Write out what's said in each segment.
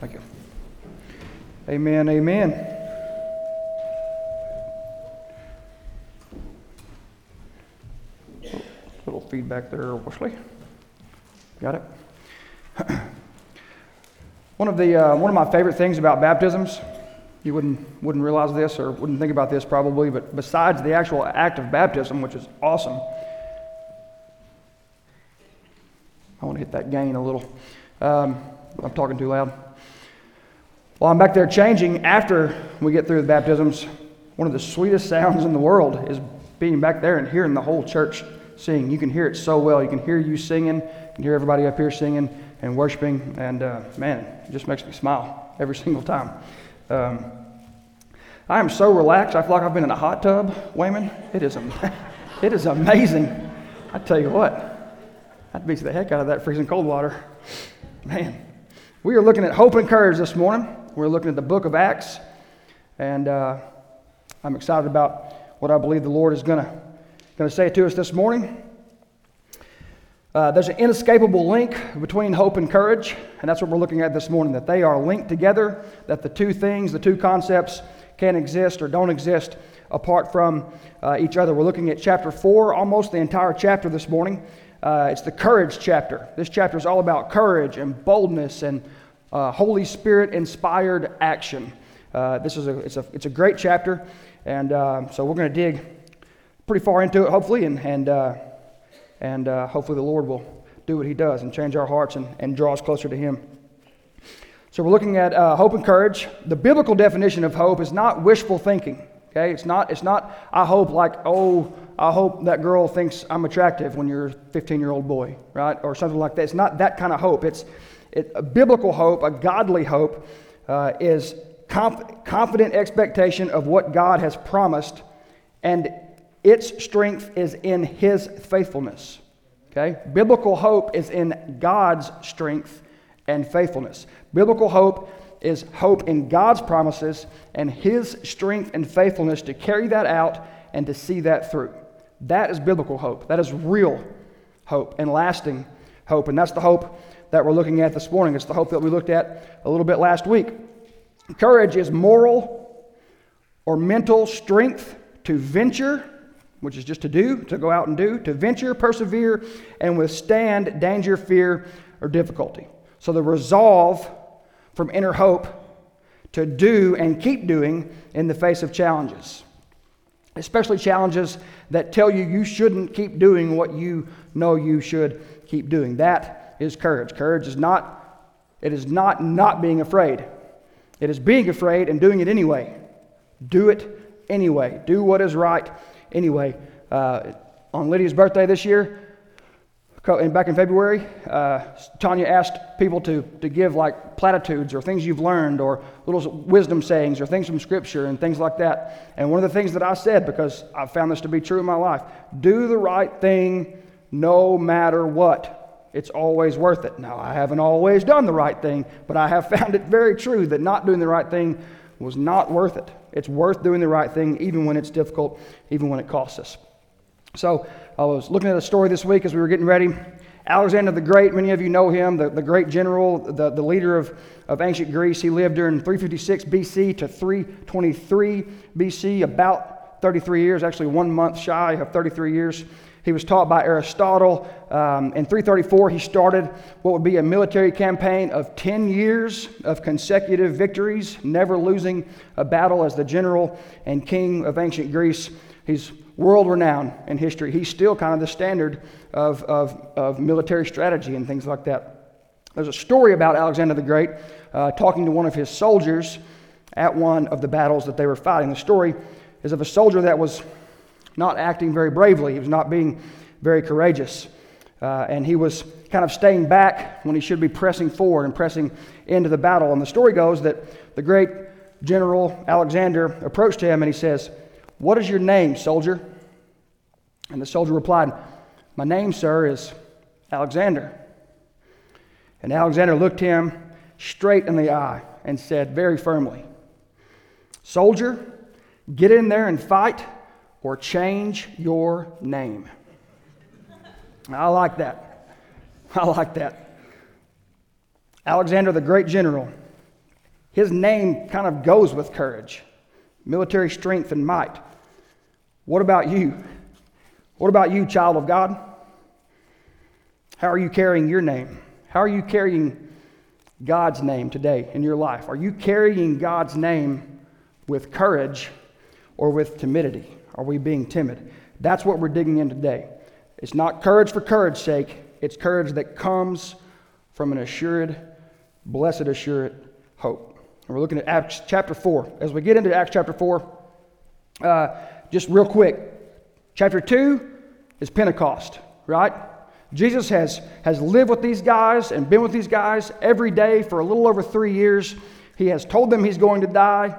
Thank you. Amen, amen. Little feedback there, Wesley. Got it? one of, the, uh, one of my favorite things about baptisms, you wouldn't, wouldn't realize this or wouldn't think about this probably, but besides the actual act of baptism, which is awesome, I want to hit that gain a little. Um, I'm talking too loud. While I'm back there changing, after we get through the baptisms, one of the sweetest sounds in the world is being back there and hearing the whole church sing. You can hear it so well. You can hear you singing, you can hear everybody up here singing and worshiping, and uh, man, it just makes me smile every single time. Um, I am so relaxed. I feel like I've been in a hot tub, Wayman. It is, it is amazing. I tell you what, that beats the heck out of that freezing cold water. Man, we are looking at hope and courage this morning. We're looking at the book of Acts, and uh, I'm excited about what I believe the Lord is going to say to us this morning. Uh, there's an inescapable link between hope and courage, and that's what we're looking at this morning that they are linked together, that the two things, the two concepts, can exist or don't exist apart from uh, each other. We're looking at chapter 4, almost the entire chapter this morning. Uh, it's the courage chapter. This chapter is all about courage and boldness and uh, Holy Spirit inspired action. Uh, this is a it's, a, it's a great chapter, and uh, so we're going to dig pretty far into it, hopefully, and, and, uh, and uh, hopefully the Lord will do what He does and change our hearts and, and draw us closer to Him. So we're looking at uh, hope and courage. The biblical definition of hope is not wishful thinking. Okay, it's not. It's not. I hope like oh, I hope that girl thinks I'm attractive when you're a 15 year old boy, right, or something like that. It's not that kind of hope. It's it, a biblical hope, a godly hope, uh, is conf- confident expectation of what God has promised and its strength is in His faithfulness. Okay? Biblical hope is in God's strength and faithfulness. Biblical hope is hope in God's promises and His strength and faithfulness to carry that out and to see that through. That is biblical hope. That is real hope and lasting hope. And that's the hope that we're looking at this morning. It's the hope that we looked at a little bit last week. Courage is moral or mental strength to venture which is just to do, to go out and do, to venture, persevere, and withstand danger, fear, or difficulty. So the resolve from inner hope to do and keep doing in the face of challenges, especially challenges that tell you you shouldn't keep doing what you know you should keep doing. That is courage. Courage is not, it is not not being afraid. It is being afraid and doing it anyway. Do it anyway. Do what is right anyway, uh, on Lydia's birthday this year, and back in February, uh, Tanya asked people to, to give like platitudes or things you've learned or little wisdom sayings or things from Scripture and things like that. And one of the things that I said, because I've found this to be true in my life, do the right thing no matter what. It's always worth it. Now, I haven't always done the right thing, but I have found it very true that not doing the right thing was not worth it. It's worth doing the right thing, even when it's difficult, even when it costs us. So I was looking at a story this week as we were getting ready. Alexander the Great, many of you know him, the, the great general, the, the leader of, of ancient Greece. He lived during 356 BC to 323 BC, about 33 years, actually one month shy of 33 years. He was taught by Aristotle. Um, in 334, he started what would be a military campaign of 10 years of consecutive victories, never losing a battle as the general and king of ancient Greece. He's world renowned in history. He's still kind of the standard of, of, of military strategy and things like that. There's a story about Alexander the Great uh, talking to one of his soldiers at one of the battles that they were fighting. The story is of a soldier that was not acting very bravely, he was not being very courageous. Uh, and he was kind of staying back when he should be pressing forward and pressing into the battle. And the story goes that the great general Alexander approached him and he says, What is your name, soldier? And the soldier replied, My name, sir, is Alexander. And Alexander looked him straight in the eye and said very firmly, Soldier, get in there and fight or change your name. I like that. I like that. Alexander, the great general, His name kind of goes with courage, military strength, and might. What about you? What about you, child of God? How are you carrying your name? How are you carrying God's name today in your life? Are you carrying God's name with courage or with timidity? Are we being timid? That's what we're digging in today. It's not courage for courage's sake, it's courage that comes from an assured, blessed assured hope. And we're looking at Acts chapter 4. As we get into Acts chapter 4, uh, just real quick, chapter 2 is Pentecost, right? Jesus has, has lived with these guys and been with these guys every day for a little over three years. He has told them he's going to die.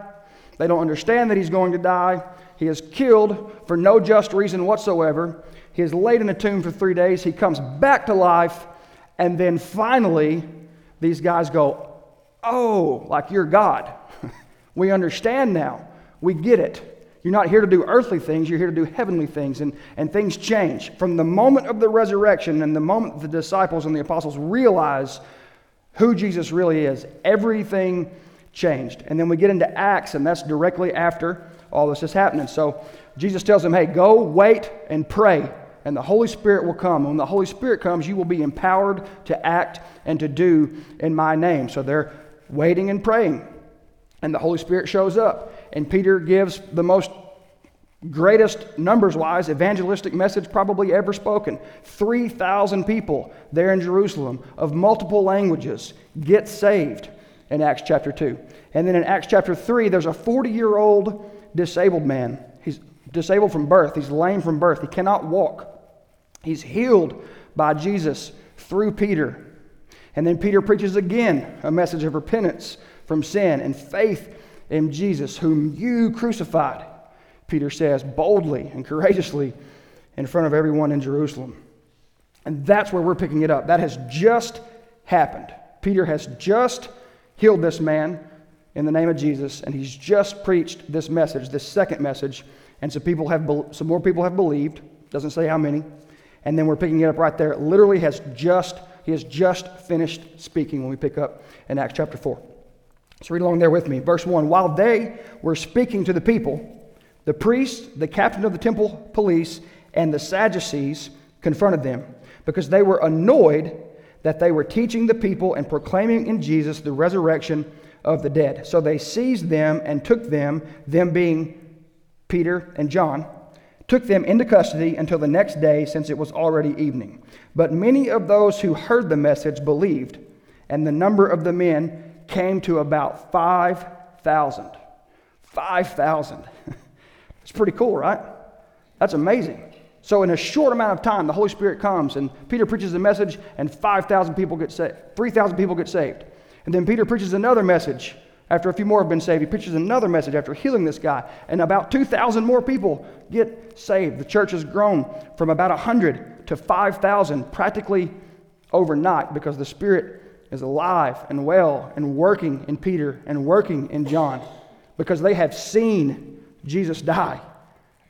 They don't understand that he's going to die. He is killed for no just reason whatsoever. He is laid in a tomb for three days. He comes back to life. And then finally, these guys go, Oh, like you're God. we understand now. We get it. You're not here to do earthly things, you're here to do heavenly things. And, and things change. From the moment of the resurrection and the moment the disciples and the apostles realize who Jesus really is, everything changed. And then we get into Acts, and that's directly after all this is happening. So Jesus tells them, hey, go, wait, and pray, and the Holy Spirit will come. When the Holy Spirit comes, you will be empowered to act and to do in my name. So they're waiting and praying. And the Holy Spirit shows up. And Peter gives the most greatest numbers wise evangelistic message probably ever spoken 3000 people there in jerusalem of multiple languages get saved in acts chapter 2 and then in acts chapter 3 there's a 40 year old disabled man he's disabled from birth he's lame from birth he cannot walk he's healed by jesus through peter and then peter preaches again a message of repentance from sin and faith in Jesus, whom you crucified, Peter says boldly and courageously in front of everyone in Jerusalem. And that's where we're picking it up. That has just happened. Peter has just healed this man in the name of Jesus, and he's just preached this message, this second message, and some people have some more people have believed. Doesn't say how many. And then we're picking it up right there. It literally has just he has just finished speaking when we pick up in Acts chapter 4. So read along there with me. Verse 1 While they were speaking to the people, the priests, the captain of the temple police, and the Sadducees confronted them because they were annoyed that they were teaching the people and proclaiming in Jesus the resurrection of the dead. So they seized them and took them, them being Peter and John, took them into custody until the next day, since it was already evening. But many of those who heard the message believed, and the number of the men came to about 5,000. 5,000. It's pretty cool, right? That's amazing. So, in a short amount of time, the Holy Spirit comes and Peter preaches a message, and 5,000 people get saved. 3,000 people get saved. And then Peter preaches another message. After a few more have been saved, he preaches another message after healing this guy, and about 2,000 more people get saved. The church has grown from about 100 to 5,000 practically overnight because the Spirit is alive and well and working in Peter and working in John because they have seen Jesus die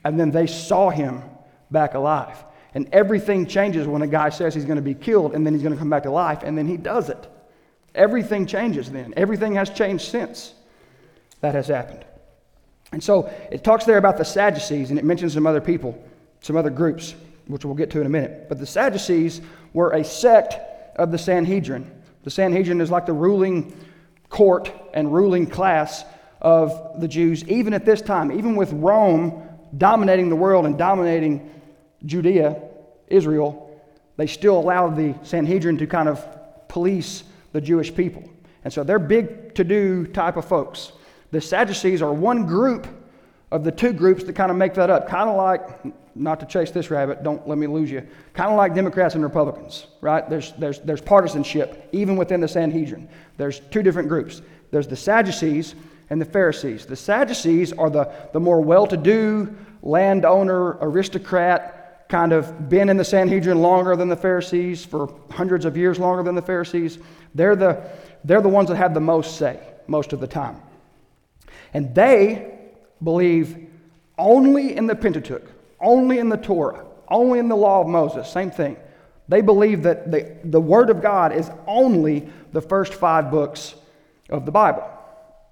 and then they saw him back alive. And everything changes when a guy says he's going to be killed and then he's going to come back to life and then he does it. Everything changes then. Everything has changed since that has happened. And so it talks there about the Sadducees and it mentions some other people, some other groups, which we'll get to in a minute. But the Sadducees were a sect of the Sanhedrin. The Sanhedrin is like the ruling court and ruling class of the Jews, even at this time, even with Rome dominating the world and dominating Judea, Israel, they still allowed the Sanhedrin to kind of police the Jewish people. And so they're big to do type of folks. The Sadducees are one group of the two groups that kind of make that up. Kind of like, not to chase this rabbit, don't let me lose you. Kind of like Democrats and Republicans, right? There's, there's, there's partisanship even within the Sanhedrin. There's two different groups there's the Sadducees and the Pharisees. The Sadducees are the, the more well to do, landowner, aristocrat, kind of been in the Sanhedrin longer than the Pharisees, for hundreds of years longer than the Pharisees. They're the, they're the ones that have the most say most of the time. And they believe only in the Pentateuch, only in the Torah, only in the law of Moses. Same thing. They believe that the, the Word of God is only the first five books of the Bible.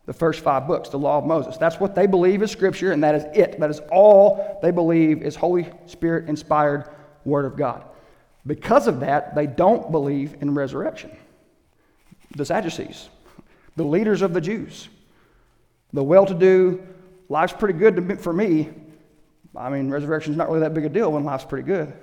The first five books, the law of Moses. That's what they believe is Scripture, and that is it. That is all they believe is Holy Spirit inspired Word of God. Because of that, they don't believe in resurrection. The Sadducees, the leaders of the Jews, the well to do, life's pretty good for me. I mean, resurrection's not really that big a deal when life's pretty good.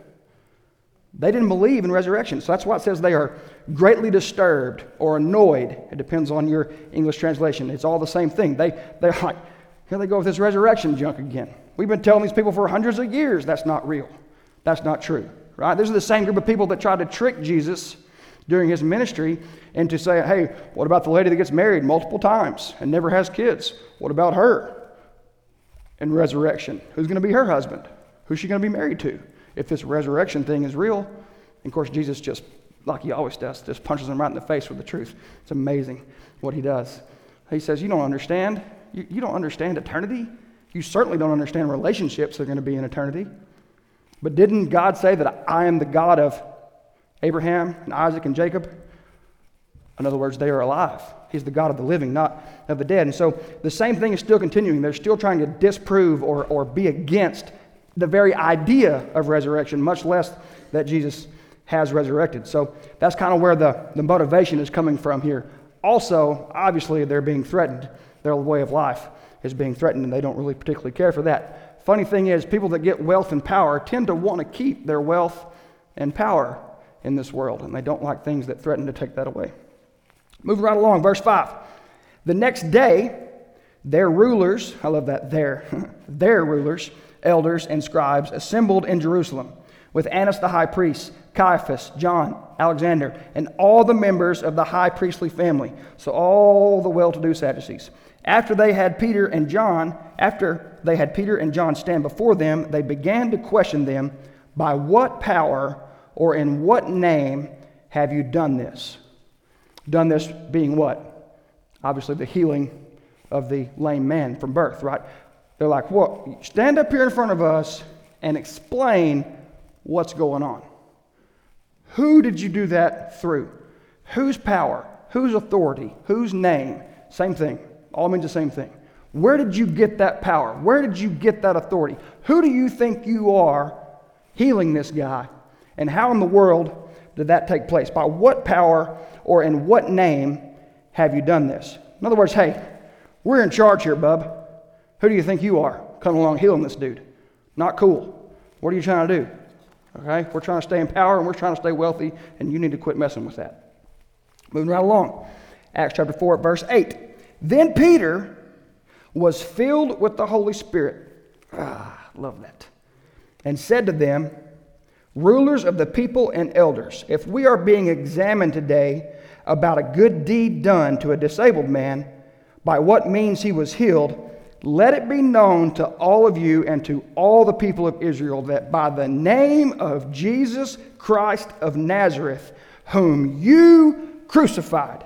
They didn't believe in resurrection. So that's why it says they are greatly disturbed or annoyed. It depends on your English translation. It's all the same thing. They, they're like, here they go with this resurrection junk again. We've been telling these people for hundreds of years that's not real. That's not true, right? These are the same group of people that tried to trick Jesus during his ministry and to say, hey, what about the lady that gets married multiple times and never has kids? What about her? In resurrection, who's going to be her husband? Who's she going to be married to? If this resurrection thing is real. And of course, Jesus just, like he always does, just punches them right in the face with the truth. It's amazing what he does. He says, You don't understand. You, you don't understand eternity. You certainly don't understand relationships that are going to be in eternity. But didn't God say that I am the God of Abraham and Isaac and Jacob? In other words, they are alive. He's the God of the living, not of the dead. And so the same thing is still continuing. They're still trying to disprove or, or be against the very idea of resurrection, much less that Jesus has resurrected. So that's kind of where the, the motivation is coming from here. Also, obviously, they're being threatened. Their way of life is being threatened, and they don't really particularly care for that. Funny thing is, people that get wealth and power tend to want to keep their wealth and power in this world, and they don't like things that threaten to take that away. Moving right along, verse 5. The next day, their rulers, I love that, their, their rulers, elders, and scribes assembled in Jerusalem with Annas the high priest, Caiaphas, John, Alexander, and all the members of the high priestly family, so all the well to do Sadducees. After they had Peter and John, after they had Peter and John stand before them, they began to question them, By what power or in what name have you done this? Done this being what? Obviously, the healing of the lame man from birth, right? They're like, What? Stand up here in front of us and explain what's going on. Who did you do that through? Whose power? Whose authority? Whose name? Same thing. All means the same thing. Where did you get that power? Where did you get that authority? Who do you think you are healing this guy? And how in the world did that take place? By what power or in what name have you done this? In other words, hey, we're in charge here, bub. Who do you think you are coming along healing this dude? Not cool. What are you trying to do? Okay? We're trying to stay in power and we're trying to stay wealthy, and you need to quit messing with that. Moving right along. Acts chapter 4, verse 8. Then Peter was filled with the Holy Spirit. Ah, love that. And said to them, Rulers of the people and elders, if we are being examined today about a good deed done to a disabled man, by what means he was healed, let it be known to all of you and to all the people of Israel that by the name of Jesus Christ of Nazareth, whom you crucified,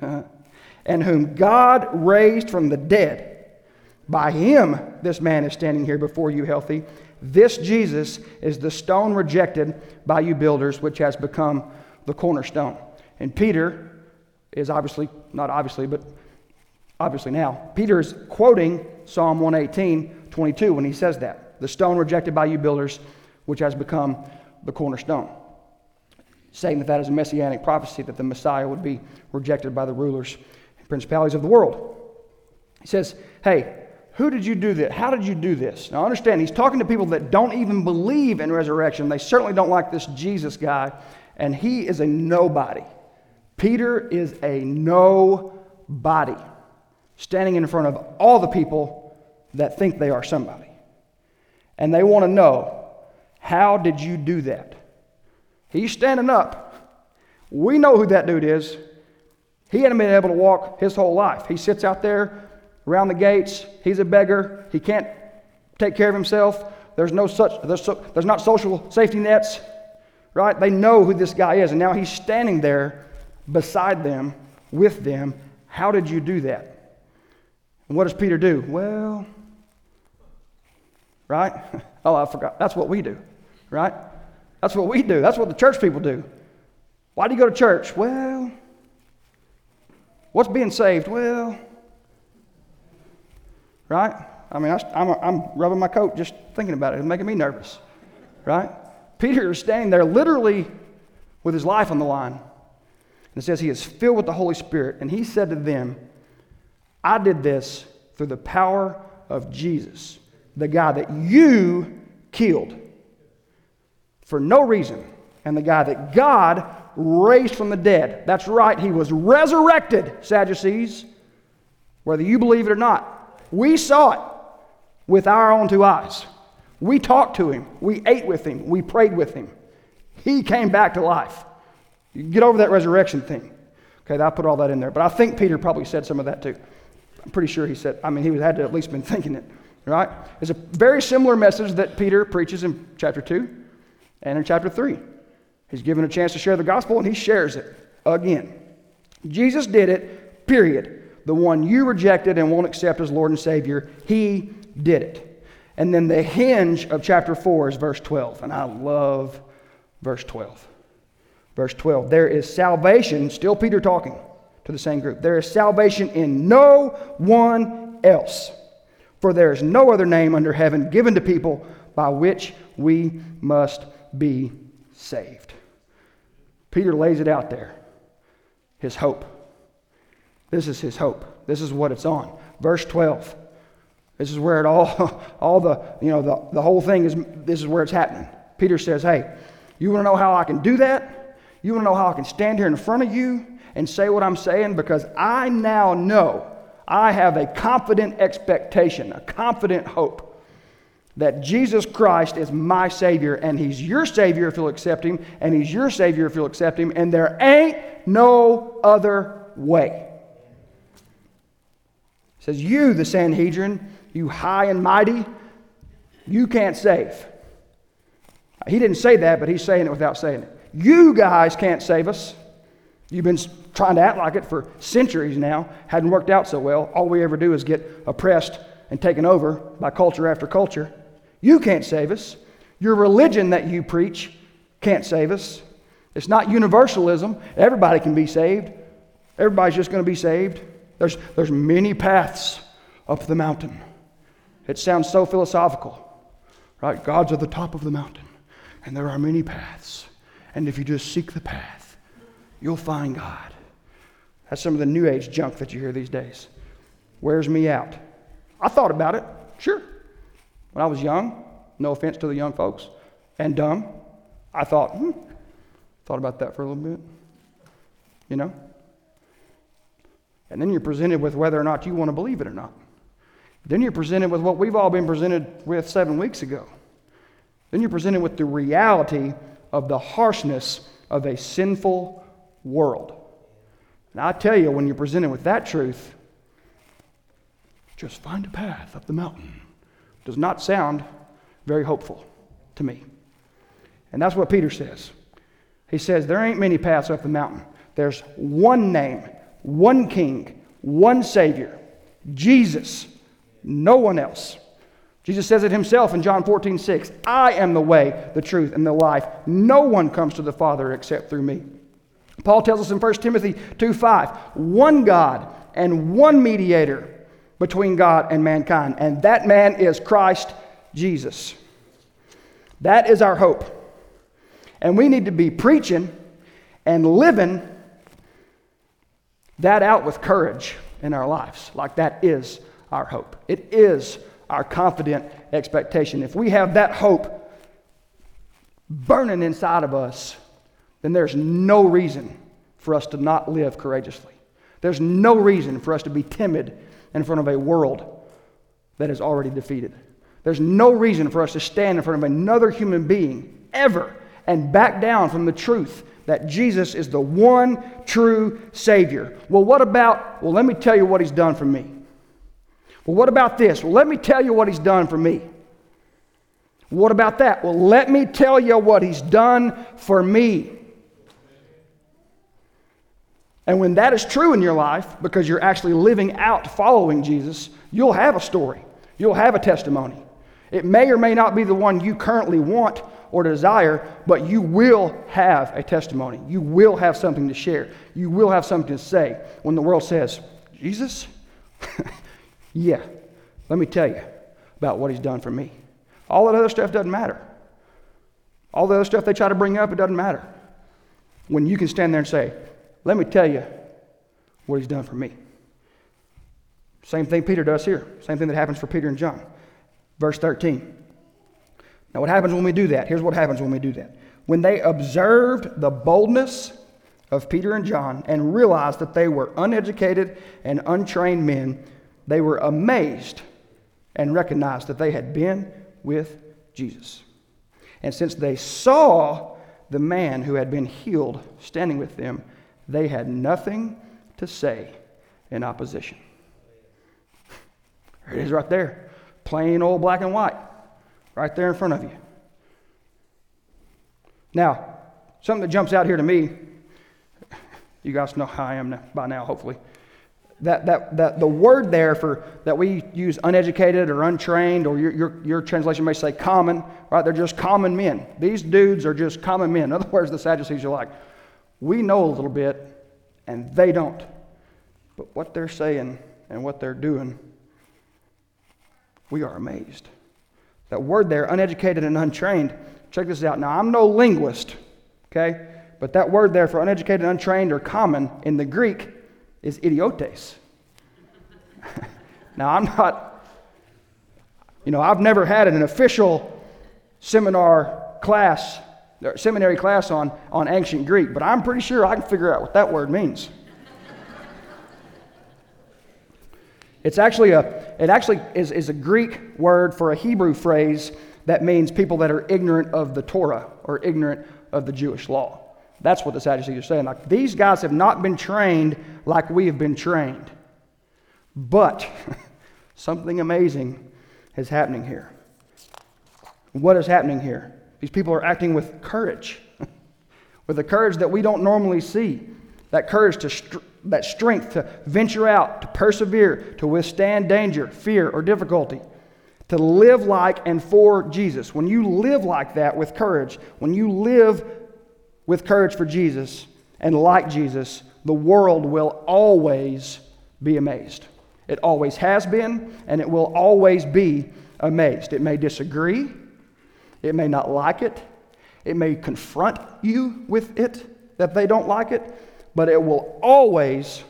and whom God raised from the dead, by him this man is standing here before you healthy. This Jesus is the stone rejected by you builders, which has become the cornerstone. And Peter is obviously, not obviously, but obviously now. Peter is quoting Psalm 118, 22 when he says that. The stone rejected by you builders, which has become the cornerstone. Saying that that is a messianic prophecy that the Messiah would be rejected by the rulers and principalities of the world. He says, Hey, who did you do this? How did you do this? Now understand, he's talking to people that don't even believe in resurrection. They certainly don't like this Jesus guy, and he is a nobody. Peter is a nobody standing in front of all the people that think they are somebody. And they want to know, how did you do that? He's standing up. We know who that dude is. He hadn't been able to walk his whole life. He sits out there around the gates. He's a beggar. He can't take care of himself. There's no such there's, so, there's not social safety nets, right? They know who this guy is, and now he's standing there beside them, with them. How did you do that? And what does Peter do? Well, right? Oh, I forgot. That's what we do, right? That's what we do. That's what the church people do. Why do you go to church? Well, what's being saved? Well, right? I mean, I, am I'm rubbing my coat just thinking about it. It's making me nervous, right? Peter is standing there literally with his life on the line. And it says he is filled with the Holy Spirit. And he said to them, I did this through the power of Jesus, the guy that you killed for no reason, and the guy that God raised from the dead. That's right, he was resurrected, Sadducees, whether you believe it or not. We saw it with our own two eyes. We talked to him, we ate with him, we prayed with him. He came back to life. You get over that resurrection thing. Okay, I put all that in there. But I think Peter probably said some of that too. I'm pretty sure he said, I mean, he had to at least been thinking it, right? It's a very similar message that Peter preaches in chapter 2 and in chapter 3. He's given a chance to share the gospel and he shares it again. Jesus did it, period. The one you rejected and won't accept as Lord and Savior, he did it. And then the hinge of chapter 4 is verse 12. And I love verse 12. Verse 12. There is salvation, still Peter talking to the same group. There is salvation in no one else. For there is no other name under heaven given to people by which we must be saved. Peter lays it out there. His hope. This is his hope. This is what it's on. Verse 12. This is where it all, all the, you know, the, the whole thing is, this is where it's happening. Peter says, hey, you want to know how I can do that? You want to know how I can stand here in front of you and say what I'm saying? Because I now know I have a confident expectation, a confident hope that Jesus Christ is my Savior, and He's your Savior if you'll accept Him, and He's your Savior if you'll accept Him, and there ain't no other way. It says, You, the Sanhedrin, you high and mighty, you can't save. He didn't say that, but he's saying it without saying it. You guys can't save us. You've been trying to act like it for centuries now. Hadn't worked out so well. All we ever do is get oppressed and taken over by culture after culture. You can't save us. Your religion that you preach can't save us. It's not universalism. Everybody can be saved. Everybody's just going to be saved. There's, there's many paths up the mountain. It sounds so philosophical, right? God's at the top of the mountain, and there are many paths. And if you just seek the path, you'll find God. That's some of the new age junk that you hear these days. Wears me out. I thought about it, sure. When I was young, no offense to the young folks, and dumb, I thought, hmm, thought about that for a little bit. You know? And then you're presented with whether or not you want to believe it or not. Then you're presented with what we've all been presented with seven weeks ago. Then you're presented with the reality of the harshness of a sinful world. And I tell you, when you're presented with that truth, just find a path up the mountain. Does not sound very hopeful to me. And that's what Peter says. He says, There ain't many paths up the mountain. There's one name, one king, one Savior, Jesus, no one else. Jesus says it himself in John 14, 6. I am the way, the truth, and the life. No one comes to the Father except through me. Paul tells us in 1 Timothy 2, 5. One God and one mediator between God and mankind, and that man is Christ Jesus. That is our hope. And we need to be preaching and living that out with courage in our lives. Like that is our hope. It is our confident expectation. If we have that hope burning inside of us, then there's no reason for us to not live courageously. There's no reason for us to be timid in front of a world that is already defeated. There's no reason for us to stand in front of another human being ever and back down from the truth that Jesus is the one true Savior. Well, what about, well, let me tell you what He's done for me. Well, what about this? Well, let me tell you what He's done for me. What about that? Well, let me tell you what He's done for me. And when that is true in your life, because you're actually living out following Jesus, you'll have a story. You'll have a testimony. It may or may not be the one you currently want or desire, but you will have a testimony. You will have something to share. You will have something to say when the world says, Jesus? yeah, let me tell you about what he's done for me. All that other stuff doesn't matter. All the other stuff they try to bring up, it doesn't matter. When you can stand there and say, let me tell you what he's done for me. Same thing Peter does here. Same thing that happens for Peter and John. Verse 13. Now, what happens when we do that? Here's what happens when we do that. When they observed the boldness of Peter and John and realized that they were uneducated and untrained men, they were amazed and recognized that they had been with Jesus. And since they saw the man who had been healed standing with them, they had nothing to say in opposition. There it is right there. Plain old black and white. Right there in front of you. Now, something that jumps out here to me, you guys know how I am by now, hopefully. That, that, that the word there for that we use uneducated or untrained, or your, your, your translation may say common, right? They're just common men. These dudes are just common men. In other words, the Sadducees are like, we know a little bit, and they don't. But what they're saying and what they're doing, we are amazed. That word there, uneducated and untrained, check this out. Now, I'm no linguist, okay? But that word there for uneducated, untrained, or common in the Greek is idiotes. now, I'm not, you know, I've never had an official seminar class, seminary class on, on ancient Greek, but I'm pretty sure I can figure out what that word means. It's actually a, it actually is, is a Greek word for a Hebrew phrase that means people that are ignorant of the Torah or ignorant of the Jewish law. That's what the Sadducees are saying. Like, these guys have not been trained like we have been trained. But something amazing is happening here. What is happening here? These people are acting with courage, with a courage that we don't normally see. That courage to that strength to venture out, to persevere, to withstand danger, fear, or difficulty, to live like and for Jesus. When you live like that with courage, when you live with courage for Jesus and like Jesus, the world will always be amazed. It always has been, and it will always be amazed. It may disagree, it may not like it, it may confront you with it that they don't like it, but it will always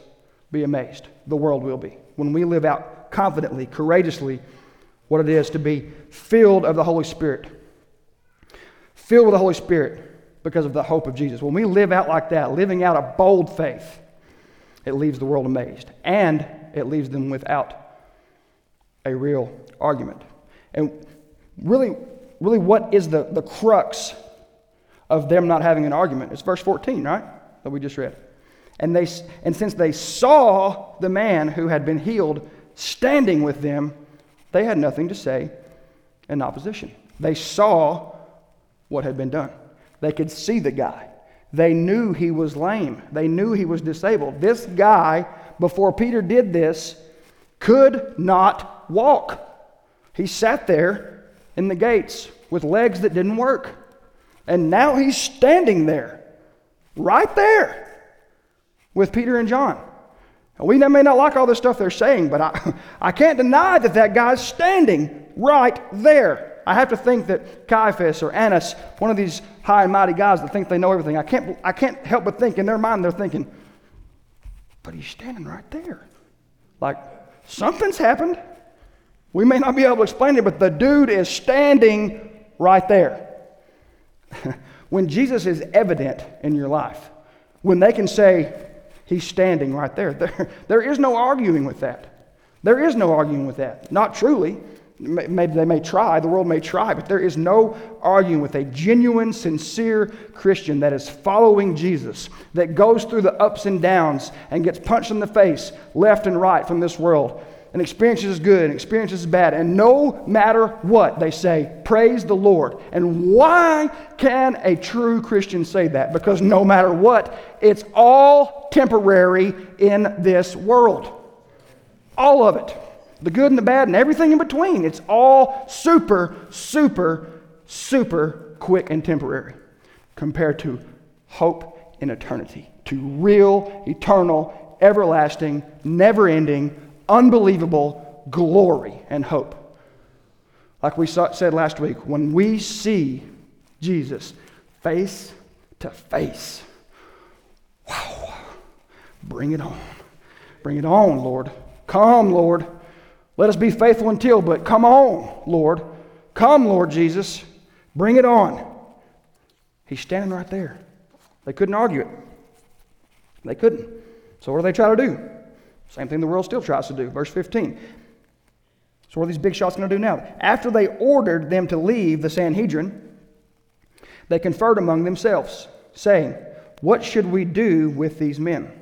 be amazed. The world will be. When we live out confidently, courageously, what it is to be filled of the Holy Spirit. Filled with the Holy Spirit because of the hope of Jesus. When we live out like that, living out a bold faith, it leaves the world amazed. And it leaves them without a real argument. And really, really, what is the, the crux of them not having an argument? It's verse 14, right? That we just read. And, they, and since they saw the man who had been healed standing with them, they had nothing to say in opposition. They saw what had been done. They could see the guy. They knew he was lame. They knew he was disabled. This guy, before Peter did this, could not walk. He sat there in the gates with legs that didn't work. And now he's standing there, right there with Peter and John. We may not like all the stuff they're saying, but I, I can't deny that that guy's standing right there. I have to think that Caiaphas or Annas, one of these high and mighty guys that think they know everything, I can't, I can't help but think in their mind they're thinking, but he's standing right there. Like, something's happened. We may not be able to explain it, but the dude is standing right there. when Jesus is evident in your life, when they can say, He's standing right there. There, there is no arguing with that. There is no arguing with that. Not truly. Maybe they may try, the world may try, but there is no arguing with a genuine, sincere Christian that is following Jesus, that goes through the ups and downs and gets punched in the face left and right from this world and experience is good and experience is bad. And no matter what, they say, Praise the Lord. And why can a true Christian say that? Because no matter what, it's all temporary in this world. All of it. The good and the bad and everything in between. It's all super, super, super quick and temporary compared to hope in eternity, to real, eternal, everlasting, never ending, unbelievable, glory and hope. Like we said last week, when we see Jesus face to face, wow, bring it on. Bring it on, Lord. Come, Lord. Let us be faithful until, but come on, Lord. Come, Lord Jesus. Bring it on. He's standing right there. They couldn't argue it. They couldn't. So, what do they try to do? Same thing the world still tries to do. Verse 15. So, what are these big shots going to do now? After they ordered them to leave the Sanhedrin, they conferred among themselves, saying, What should we do with these men?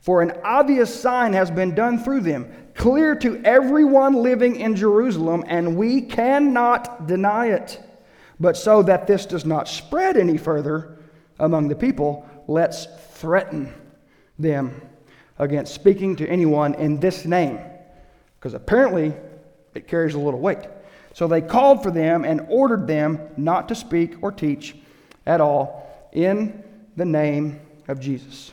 For an obvious sign has been done through them, clear to everyone living in Jerusalem, and we cannot deny it. But so that this does not spread any further among the people, let's threaten them against speaking to anyone in this name, because apparently it carries a little weight. So they called for them and ordered them not to speak or teach at all in the name of Jesus.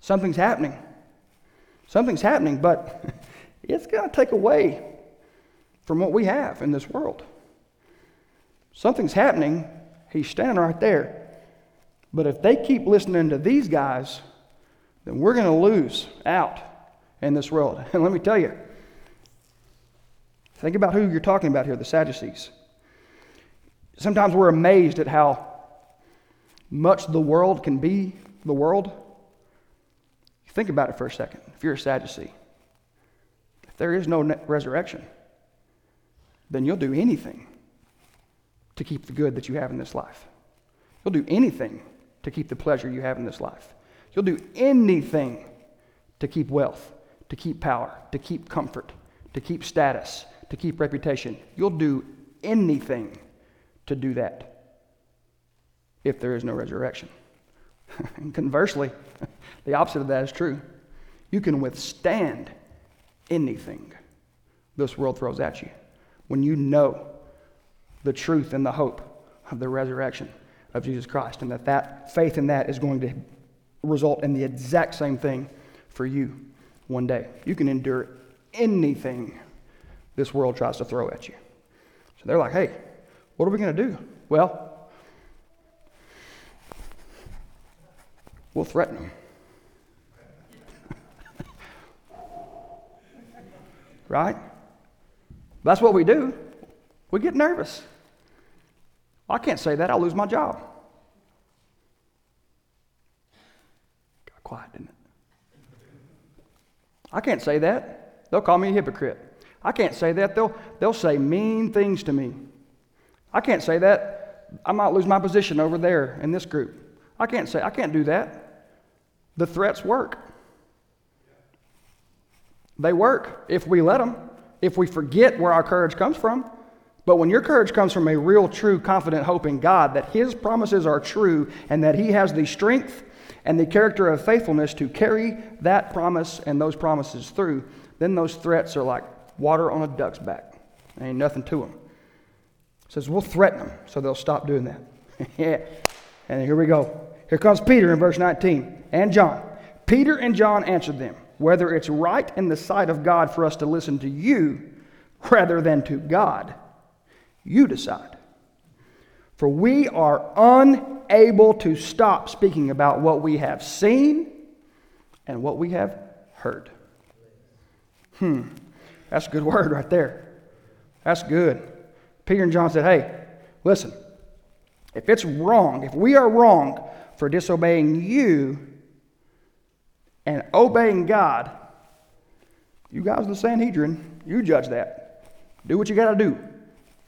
Something's happening. Something's happening, but it's going to take away from what we have in this world. Something's happening. He's standing right there. But if they keep listening to these guys, then we're going to lose out in this world. And let me tell you, think about who you're talking about here the Sadducees. Sometimes we're amazed at how much the world can be the world. Think about it for a second. If you're a Sadducee, if there is no resurrection, then you'll do anything to keep the good that you have in this life. You'll do anything to keep the pleasure you have in this life. You'll do anything to keep wealth, to keep power, to keep comfort, to keep status, to keep reputation. You'll do anything to do that if there is no resurrection. and conversely, the opposite of that is true. You can withstand anything this world throws at you when you know the truth and the hope of the resurrection of Jesus Christ, and that that faith in that is going to result in the exact same thing for you one day. You can endure anything this world tries to throw at you. So they're like, hey, what are we going to do? Well, we'll threaten them. right? That's what we do. We get nervous. I can't say that, I'll lose my job. Quiet, didn't it? I can't say that. They'll call me a hypocrite. I can't say that. They'll, they'll say mean things to me. I can't say that. I might lose my position over there in this group. I can't say, I can't do that. The threats work. They work if we let them, if we forget where our courage comes from. But when your courage comes from a real, true, confident hope in God that His promises are true and that He has the strength and the character of faithfulness to carry that promise and those promises through, then those threats are like water on a duck's back. There ain't nothing to them. It says, we'll threaten them so they'll stop doing that. yeah. And here we go. Here comes Peter in verse 19 and John. Peter and John answered them, whether it's right in the sight of God for us to listen to you rather than to God you decide. For we are unable to stop speaking about what we have seen and what we have heard. Hmm, that's a good word right there. That's good. Peter and John said, hey, listen, if it's wrong, if we are wrong for disobeying you and obeying God, you guys in the Sanhedrin, you judge that. Do what you got to do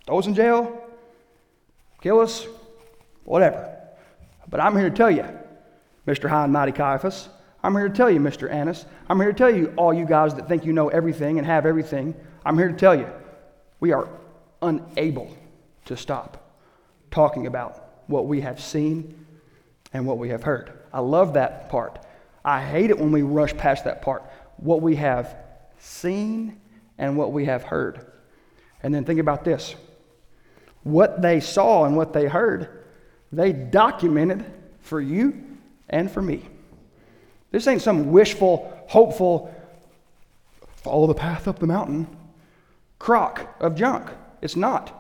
throw us in jail, kill us, whatever. But I'm here to tell you, Mr. High and Mighty Caiaphas, I'm here to tell you, Mr. Annas, I'm here to tell you, all you guys that think you know everything and have everything, I'm here to tell you, we are unable to stop talking about what we have seen and what we have heard. I love that part. I hate it when we rush past that part. What we have seen and what we have heard. And then think about this what they saw and what they heard, they documented for you and for me. This ain't some wishful, hopeful, follow the path up the mountain crock of junk. It's not.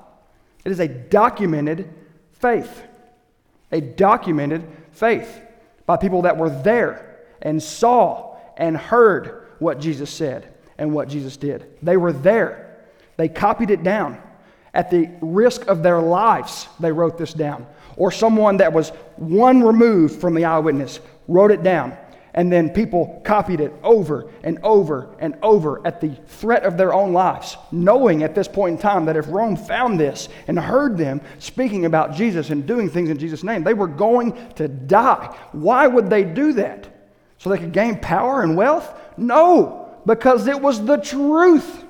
It is a documented faith. A documented faith by people that were there and saw and heard what Jesus said and what Jesus did. They were there. They copied it down. At the risk of their lives, they wrote this down. Or someone that was one removed from the eyewitness wrote it down. And then people copied it over and over and over at the threat of their own lives, knowing at this point in time that if Rome found this and heard them speaking about Jesus and doing things in Jesus' name, they were going to die. Why would they do that? So they could gain power and wealth? No, because it was the truth,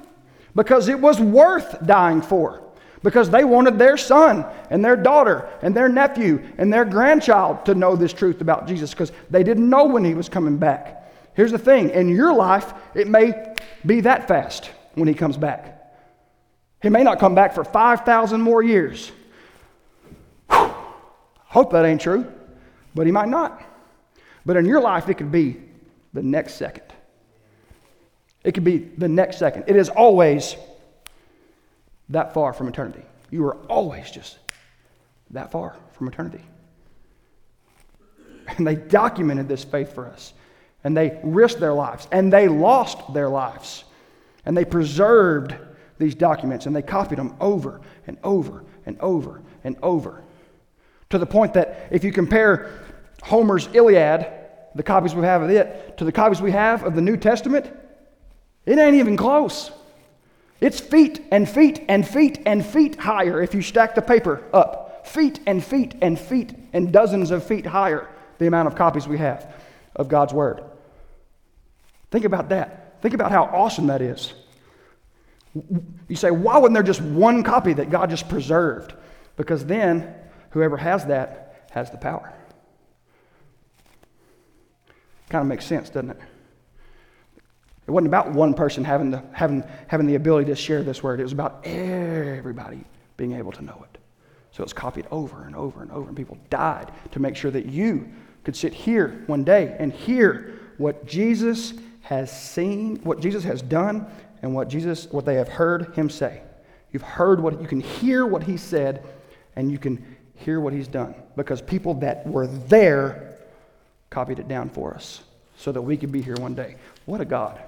because it was worth dying for because they wanted their son and their daughter and their nephew and their grandchild to know this truth about Jesus because they didn't know when he was coming back. Here's the thing in your life, it may be that fast when he comes back. He may not come back for 5,000 more years. Whew. Hope that ain't true, but he might not. But in your life, it could be the next second. It could be the next second. It is always that far from eternity. You are always just that far from eternity. And they documented this faith for us. And they risked their lives. And they lost their lives. And they preserved these documents and they copied them over and over and over and over. To the point that if you compare Homer's Iliad, the copies we have of it, to the copies we have of the New Testament, it ain't even close. It's feet and feet and feet and feet higher if you stack the paper up. Feet and feet and feet and dozens of feet higher the amount of copies we have of God's Word. Think about that. Think about how awesome that is. You say, why wasn't there just one copy that God just preserved? Because then whoever has that has the power. Kind of makes sense, doesn't it? It wasn't about one person having the, having, having the ability to share this word. It was about everybody being able to know it. So it was copied over and over and over, and people died to make sure that you could sit here one day and hear what Jesus has seen, what Jesus has done, and what Jesus, what they have heard him say. You've heard what you can hear what he said, and you can hear what he's done. Because people that were there copied it down for us so that we could be here one day. What a God.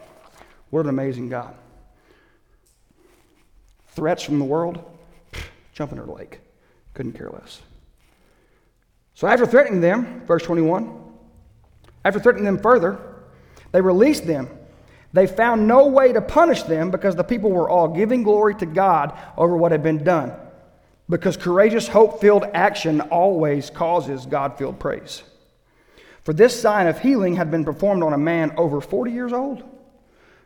What an amazing God. Threats from the world, jump in her lake. Couldn't care less. So after threatening them, verse 21, after threatening them further, they released them. They found no way to punish them because the people were all giving glory to God over what had been done. Because courageous, hope filled action always causes God filled praise. For this sign of healing had been performed on a man over 40 years old.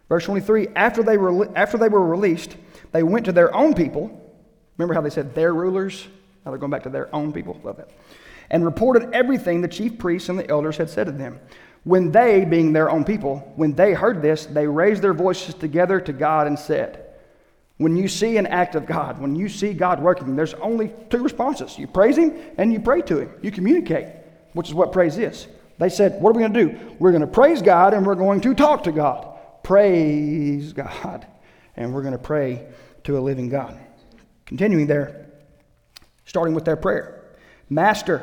Verse 23 after they, were, after they were released, they went to their own people. Remember how they said their rulers? Now they're going back to their own people. Love that. And reported everything the chief priests and the elders had said to them. When they, being their own people, when they heard this, they raised their voices together to God and said, When you see an act of God, when you see God working, there's only two responses you praise Him and you pray to Him. You communicate, which is what praise is. They said, What are we going to do? We're going to praise God and we're going to talk to God praise God. And we're going to pray to a living God. Continuing there, starting with their prayer Master,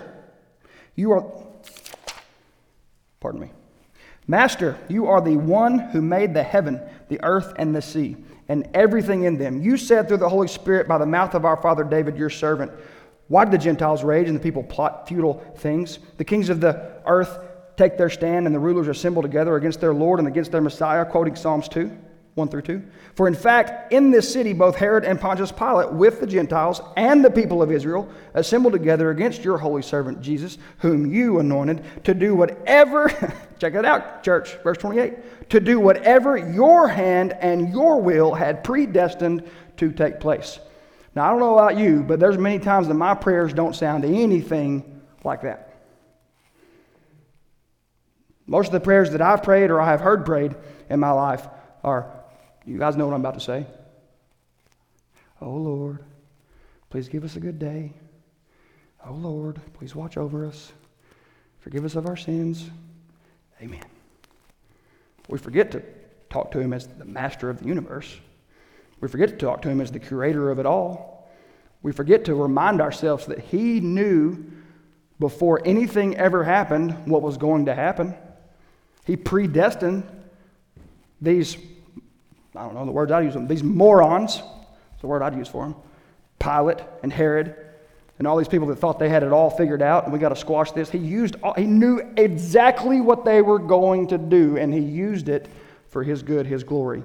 you are, pardon me. Master, you are the one who made the heaven, the earth, and the sea, and everything in them. You said through the Holy Spirit by the mouth of our father David, your servant, Why did the Gentiles rage and the people plot futile things? The kings of the earth take their stand and the rulers assemble together against their Lord and against their Messiah, quoting Psalms 2, 1 through 2. For in fact, in this city, both Herod and Pontius Pilate, with the Gentiles and the people of Israel, assembled together against your holy servant Jesus, whom you anointed, to do whatever, check it out, church, verse 28, to do whatever your hand and your will had predestined to take place. Now, I don't know about you, but there's many times that my prayers don't sound anything like that. Most of the prayers that I've prayed or I have heard prayed in my life are, you guys know what I'm about to say. Oh Lord, please give us a good day. Oh Lord, please watch over us. Forgive us of our sins. Amen. We forget to talk to him as the master of the universe. We forget to talk to him as the creator of it all. We forget to remind ourselves that he knew before anything ever happened what was going to happen. He predestined these, I don't know the words I'd use them, these morons, that's the word I'd use for them, Pilate and Herod and all these people that thought they had it all figured out and we got to squash this. He used, all, he knew exactly what they were going to do and he used it for his good, his glory,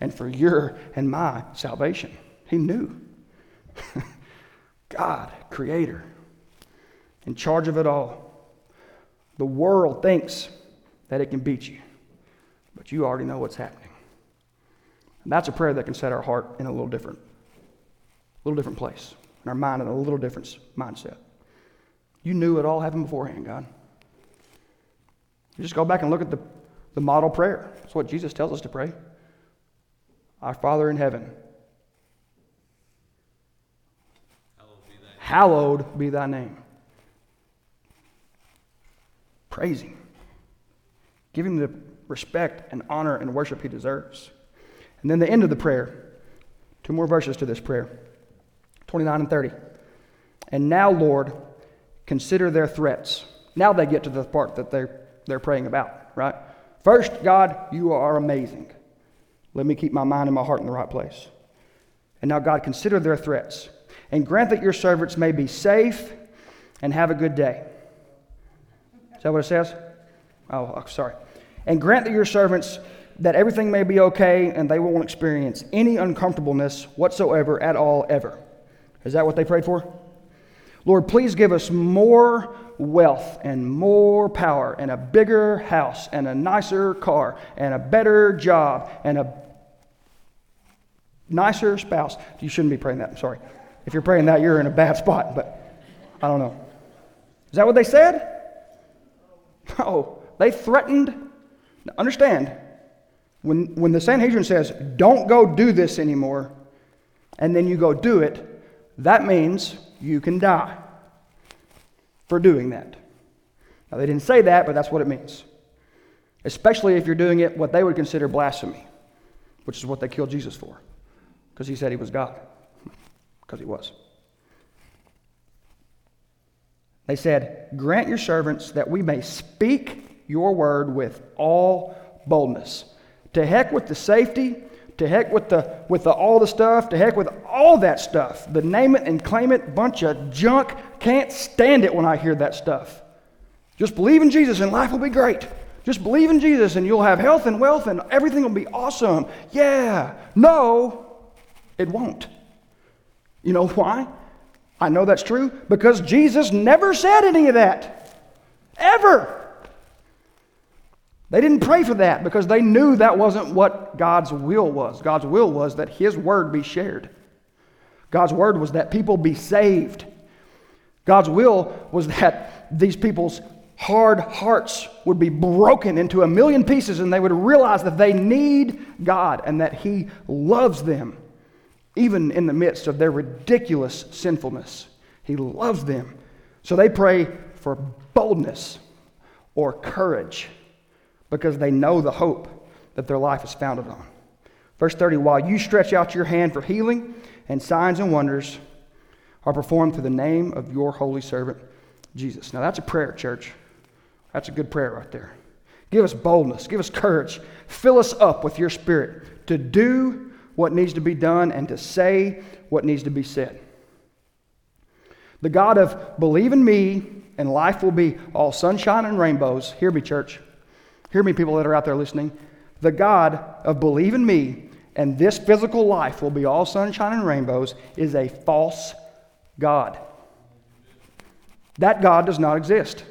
and for your and my salvation. He knew. God, creator, in charge of it all. The world thinks that it can beat you, but you already know what's happening. And that's a prayer that can set our heart in a little different, little different place, and our mind in a little different mindset. You knew it all happened beforehand, God. You just go back and look at the, the model prayer. That's what Jesus tells us to pray. Our Father in heaven, hallowed be thy name. Praise him. Give him the respect and honor and worship he deserves. And then the end of the prayer, two more verses to this prayer 29 and 30. And now, Lord, consider their threats. Now they get to the part that they're, they're praying about, right? First, God, you are amazing. Let me keep my mind and my heart in the right place. And now, God, consider their threats and grant that your servants may be safe and have a good day. Is that what it says? Oh, oh, sorry. And grant that your servants that everything may be okay and they won't experience any uncomfortableness whatsoever at all ever. Is that what they prayed for? Lord, please give us more wealth and more power and a bigger house and a nicer car and a better job and a nicer spouse. You shouldn't be praying that. I'm sorry. If you're praying that, you're in a bad spot, but I don't know. Is that what they said? No. They threatened. Now, understand, when, when the Sanhedrin says, don't go do this anymore, and then you go do it, that means you can die for doing that. Now, they didn't say that, but that's what it means. Especially if you're doing it what they would consider blasphemy, which is what they killed Jesus for, because he said he was God, because he was. They said, Grant your servants that we may speak your word with all boldness. To heck with the safety, to heck with the with the, all the stuff, to heck with all that stuff. The name it and claim it bunch of junk. Can't stand it when I hear that stuff. Just believe in Jesus and life will be great. Just believe in Jesus and you'll have health and wealth and everything will be awesome. Yeah. No, it won't. You know why? I know that's true because Jesus never said any of that. Ever. They didn't pray for that because they knew that wasn't what God's will was. God's will was that His word be shared. God's word was that people be saved. God's will was that these people's hard hearts would be broken into a million pieces and they would realize that they need God and that He loves them, even in the midst of their ridiculous sinfulness. He loves them. So they pray for boldness or courage because they know the hope that their life is founded on. Verse 30 While you stretch out your hand for healing, and signs and wonders are performed through the name of your holy servant, Jesus. Now, that's a prayer, church. That's a good prayer right there. Give us boldness, give us courage, fill us up with your spirit to do what needs to be done and to say what needs to be said. The God of believe in me and life will be all sunshine and rainbows. Hear me, church. Hear me, people that are out there listening. The God of believe in me and this physical life will be all sunshine and rainbows is a false God. That God does not exist.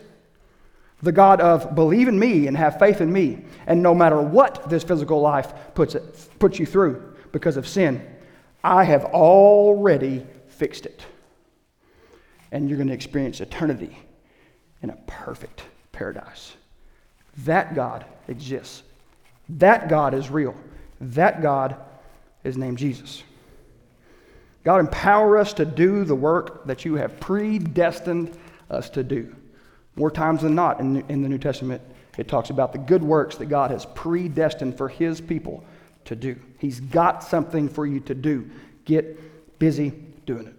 The God of believe in me and have faith in me, and no matter what this physical life puts, it, puts you through because of sin, I have already fixed it. And you're going to experience eternity in a perfect paradise. That God exists. That God is real. That God is named Jesus. God, empower us to do the work that you have predestined us to do. More times than not in, in the New Testament, it talks about the good works that God has predestined for His people to do. He's got something for you to do. Get busy doing it.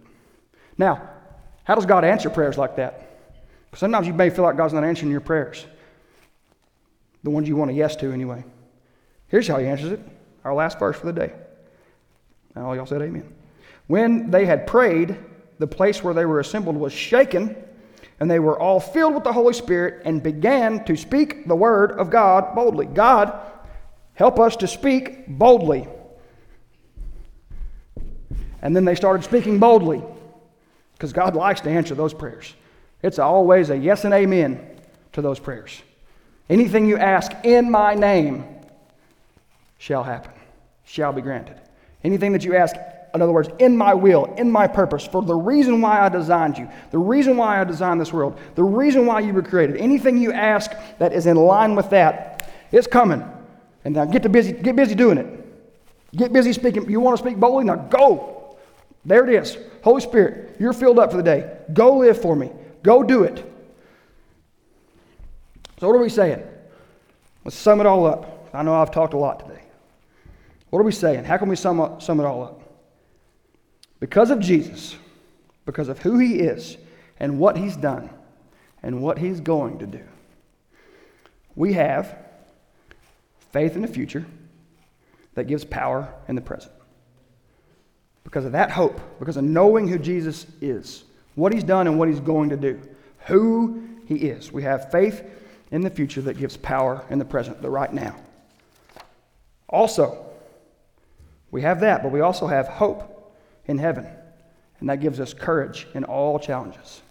Now, how does God answer prayers like that? Sometimes you may feel like God's not answering your prayers, the ones you want a yes to anyway. Here's how He answers it. Our last verse for the day. And all y'all said amen. When they had prayed, the place where they were assembled was shaken, and they were all filled with the Holy Spirit and began to speak the word of God boldly. God, help us to speak boldly. And then they started speaking boldly because God likes to answer those prayers. It's always a yes and amen to those prayers. Anything you ask in my name shall happen, shall be granted. Anything that you ask, in other words, in my will, in my purpose, for the reason why I designed you, the reason why I designed this world, the reason why you were created, anything you ask that is in line with that, it's coming. And now get to busy, get busy doing it. Get busy speaking. You want to speak boldly? Now go. There it is. Holy Spirit, you're filled up for the day. Go live for me. Go do it. So, what are we saying? Let's sum it all up. I know I've talked a lot today. What are we saying? How can we sum, up, sum it all up? Because of Jesus, because of who he is and what he's done and what he's going to do, we have faith in the future that gives power in the present. Because of that hope, because of knowing who Jesus is, what he's done and what he's going to do, who he is, we have faith in the future that gives power in the present, the right now. Also, we have that, but we also have hope in heaven, and that gives us courage in all challenges.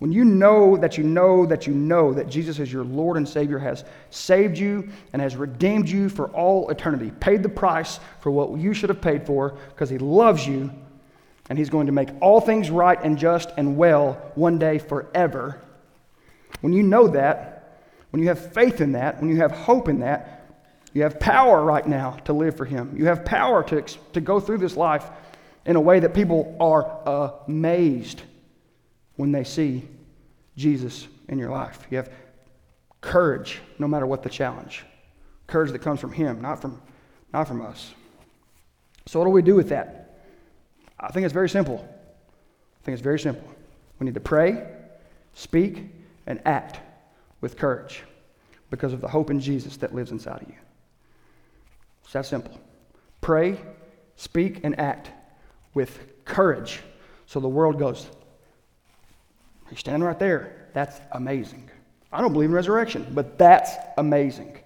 When you know that you know that you know that Jesus as your Lord and Savior has saved you and has redeemed you for all eternity, paid the price for what you should have paid for because He loves you and He's going to make all things right and just and well one day forever. When you know that, when you have faith in that, when you have hope in that, you have power right now to live for Him. You have power to, to go through this life in a way that people are amazed when they see Jesus in your life. You have courage no matter what the challenge. Courage that comes from Him, not from, not from us. So, what do we do with that? I think it's very simple. I think it's very simple. We need to pray, speak, and act with courage because of the hope in Jesus that lives inside of you. It's that simple. Pray, speak, and act with courage so the world goes, He's standing right there. That's amazing. I don't believe in resurrection, but that's amazing.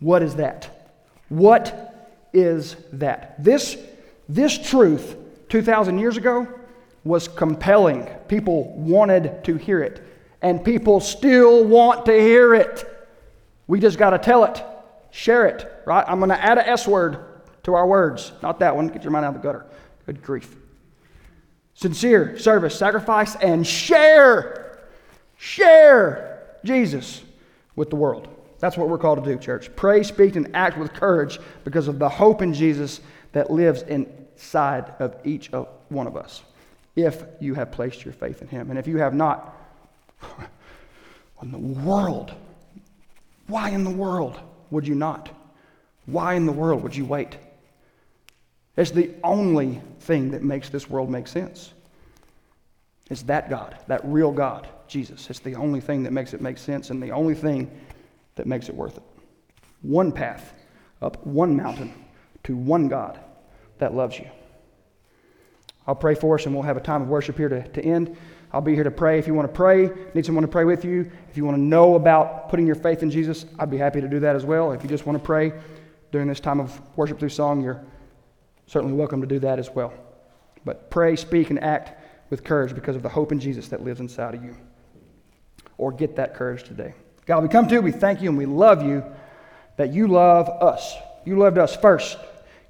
What is that? What is that? This, this truth 2,000 years ago was compelling. People wanted to hear it, and people still want to hear it. We just got to tell it. Share it, right? I'm going to add a S word to our words. Not that one. Get your mind out of the gutter. Good grief. Sincere service, sacrifice, and share. Share Jesus with the world. That's what we're called to do, church. Pray, speak, and act with courage because of the hope in Jesus that lives inside of each one of us. If you have placed your faith in Him. And if you have not, in the world? Why in the world would you not? Why in the world would you wait? It's the only thing that makes this world make sense. It's that God, that real God, Jesus. It's the only thing that makes it make sense and the only thing that makes it worth it. One path up one mountain to one God that loves you. I'll pray for us and we'll have a time of worship here to, to end. I'll be here to pray. If you want to pray, need someone to pray with you. If you want to know about putting your faith in Jesus, I'd be happy to do that as well. If you just want to pray during this time of worship through song, you're certainly welcome to do that as well. But pray, speak, and act with courage because of the hope in Jesus that lives inside of you. Or get that courage today. God, we come to you, we thank you, and we love you that you love us. You loved us first.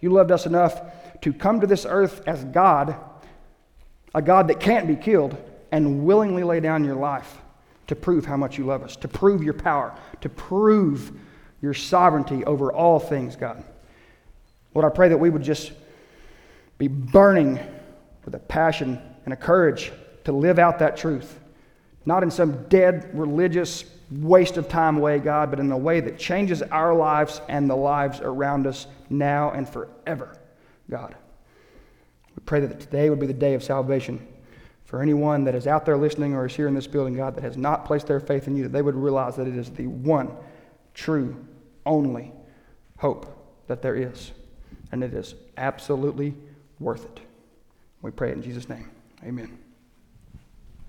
You loved us enough to come to this earth as God, a God that can't be killed, and willingly lay down your life to prove how much you love us, to prove your power, to prove your sovereignty over all things, God. Lord, I pray that we would just be burning with a passion and a courage to live out that truth, not in some dead religious waste of time way, God, but in a way that changes our lives and the lives around us now and forever, God. We pray that today would be the day of salvation for anyone that is out there listening or is here in this building, God, that has not placed their faith in you, that they would realize that it is the one true, only hope that there is. And it is absolutely worth it. We pray in Jesus' name. Amen.